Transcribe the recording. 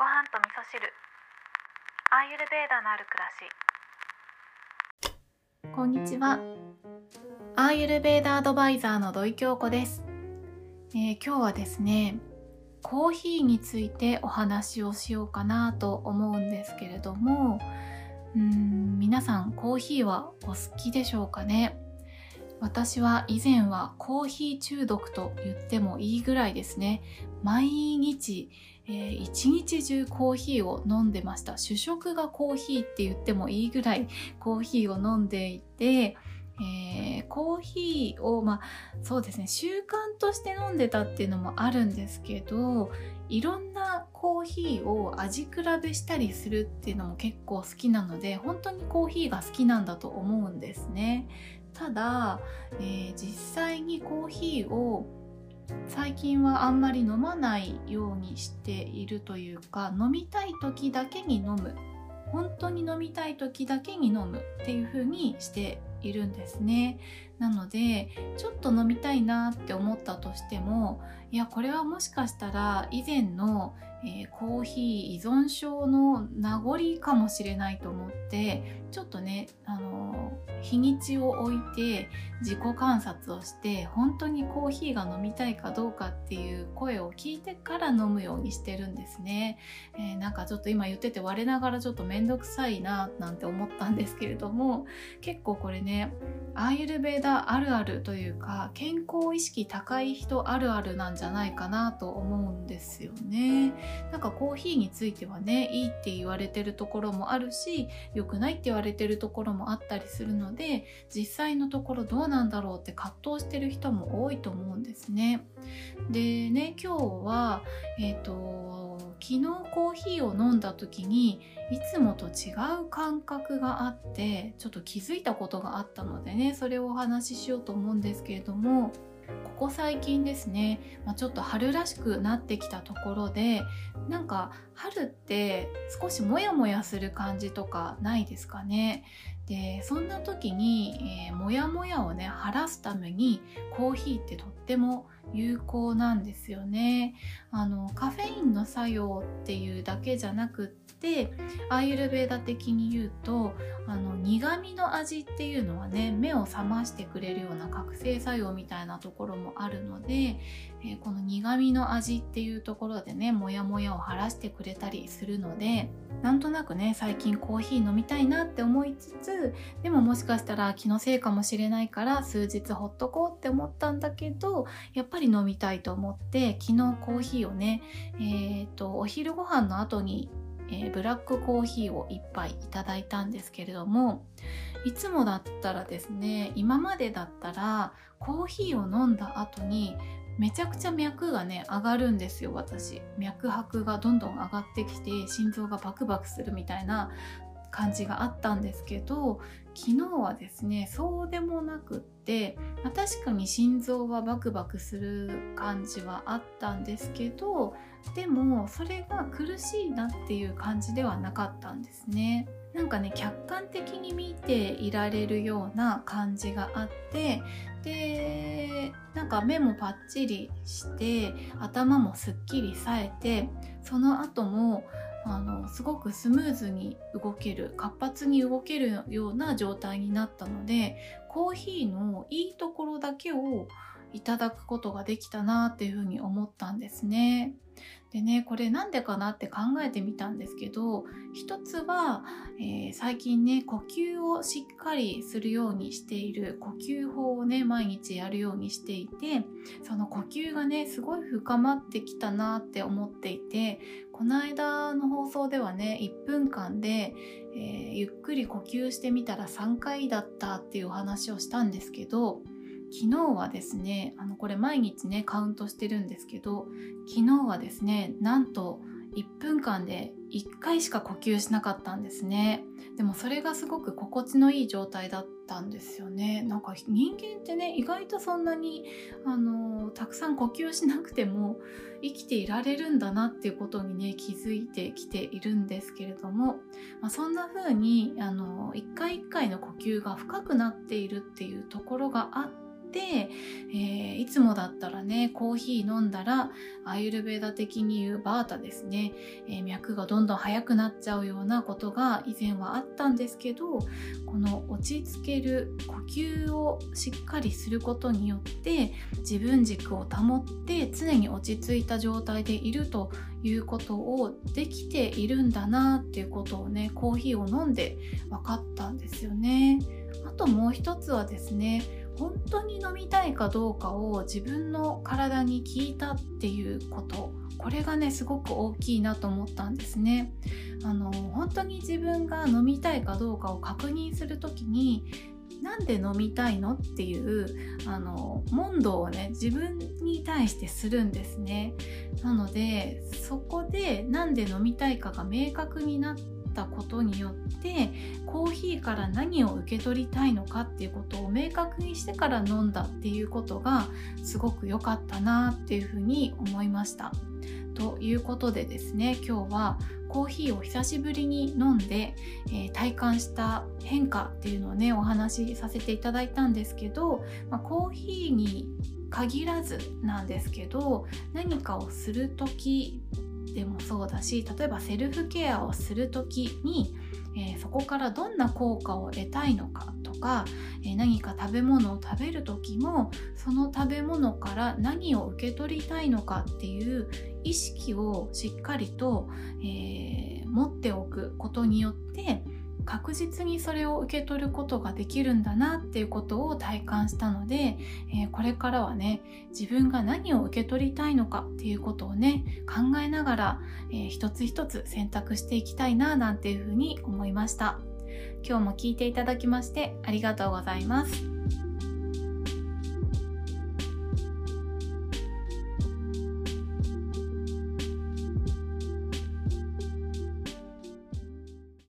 ご飯と味噌汁。アーユルベーダのある暮らし。こんにちは。アーユルベーダアドバイザーの土井京子です、えー、今日はですねコーヒーについてお話をしようかなと思うんですけれどもうん皆さんコーヒーはお好きでしょうかね？私は以前はコーヒー中毒と言ってもいいぐらいですね。毎日、えー、一日中コーヒーを飲んでました。主食がコーヒーって言ってもいいぐらいコーヒーを飲んでいてえー、コーヒーをまあそうですね習慣として飲んでたっていうのもあるんですけどいろんなコーヒーを味比べしたりするっていうのも結構好きなので本当にコーヒーが好きなんだと思うんですね。ただ、えー、実際にコーヒーを最近はあんまり飲まないようにしているというか飲みたい時だけに飲む。本当に飲みたい時だけに飲むっていう風にしているんですね。なのでちょっと飲みたいなって思ったとしてもいやこれはもしかしたら以前の、えー、コーヒー依存症の名残かもしれないと思ってちょっとねあの日にちを置いて自己観察をして本当にコーヒーが飲みたいかどうかっていう声を聞いてから飲むようにしてるんですね、えー、なんかちょっと今言ってて我ながらちょっと面倒くさいななんて思ったんですけれども結構これねアーユルベーダあるあるというか健康意識高い人あるあるなんじゃないかなと思うんですよね。なんかコーヒーについてはねいいって言われてるところもあるし良くないって言われてるところもあったりするので実際のところどうなんだろうって葛藤してる人も多いと思うんですね。でね今日はえっ、ー、と昨日コーヒーを飲んだ時にいつもと違う感覚があってちょっと気づいたことがあったのでねそれをお話ししようと思うんですけれどもここ最近ですね、まあ、ちょっと春らしくなってきたところでなんか春って少しモヤモヤする感じとかないですかね。でそんな時に、えー、モヤモヤをね晴らすためにコーヒーってとっても有効なんですよね。あのカフェインの作用っていうだけじゃなくっアーユルベーダ的に言うとあの苦味の味っていうのはね目を覚ましてくれるような覚醒作用みたいなところもあるので、えー、この苦味の味っていうところでねモヤモヤを晴らしてくれたりするのでなんとなくね最近コーヒー飲みたいなって思いつつでももしかしたら気のせいかもしれないから数日ほっとこうって思ったんだけどやっぱり飲みたいと思って昨日コーヒーをねえーと、お昼ご飯の後にえー、ブラックコーヒーを1杯いただいたんですけれどもいつもだったらですね今までだったらコーヒーを飲んだ後にめちゃくちゃ脈がね上がるんですよ私。脈拍がどんどん上がってきて心臓がバクバクするみたいな感じがあったんですけど昨日はですねそうでもなくってまあ確かに心臓はバクバクする感じはあったんですけどでもそれが苦しいなっていう感じではなかったんですね。なんかね客観的に見ていられるような感じがあってでなんか目もパッチリして頭もすっきりさえてその後もあのすごくスムーズに動ける活発に動けるような状態になったのでコーヒーのいいところだけをいただくことができたなっていうふうに思ったんですね。でねこれなんでかなって考えてみたんですけど一つは、えー、最近ね呼吸をしっかりするようにしている呼吸法をね毎日やるようにしていてその呼吸がねすごい深まってきたなって思っていてこの間の放送ではね1分間で、えー、ゆっくり呼吸してみたら3回だったっていうお話をしたんですけど昨日はですねあのこれ毎日ねカウントしてるんですけど昨日はですねなんと1分間で1回しか呼吸しなかったんですね。でもそれがすごく心地のいい状態だったんですよね。なんか人間ってね意外とそんなにあのたくさん呼吸しなくても生きていられるんだなっていうことにね気づいてきているんですけれども、まあ、そんな風にあの一回一回の呼吸が深くなっているっていうところがあって、えー、いつもだったらねコーヒー飲んだらアーユルベーダ的に言うバータですね、えー、脈がどんどん速くなっちゃうようなことが以前はあったんですけどこの落ち着ける呼吸をしっかりすることによって自分軸を保って常に落ち着いた状態でいるということをできているんだなっていうことをねコーヒーを飲んで分かったんですよね。あともう一つはですね本当に飲みたいかどうかを自分の体に聞いたっていうこと。これがねすごく大きいなと思ったんですね。あの本当に自分が飲みたいかどうかを確認する時になんで飲みたいのっていうあの問答をね自分に対してするんですね。なのでそこでなんで飲みたいかが明確になってったことによってコーヒーから何を受け取りたいのかっていうことを明確にしてから飲んだっていうことがすごく良かったなっていうふうに思いました。ということでですね今日はコーヒーを久しぶりに飲んで、えー、体感した変化っていうのをねお話しさせていただいたんですけど、まあ、コーヒーに限らずなんですけど何かをする時でもそうだし例えばセルフケアをする時に、えー、そこからどんな効果を得たいのかとか、えー、何か食べ物を食べる時もその食べ物から何を受け取りたいのかっていう意識をしっかりと、えー、持っておくことによって確実にそれを受け取ることができるんだなっていうことを体感したので、えー、これからはね自分が何を受け取りたいのかっていうことをね考えながら、えー、一つ一つ選択していきたいななんていうふうに思いました今日も聞いていただきましてありがとうございます。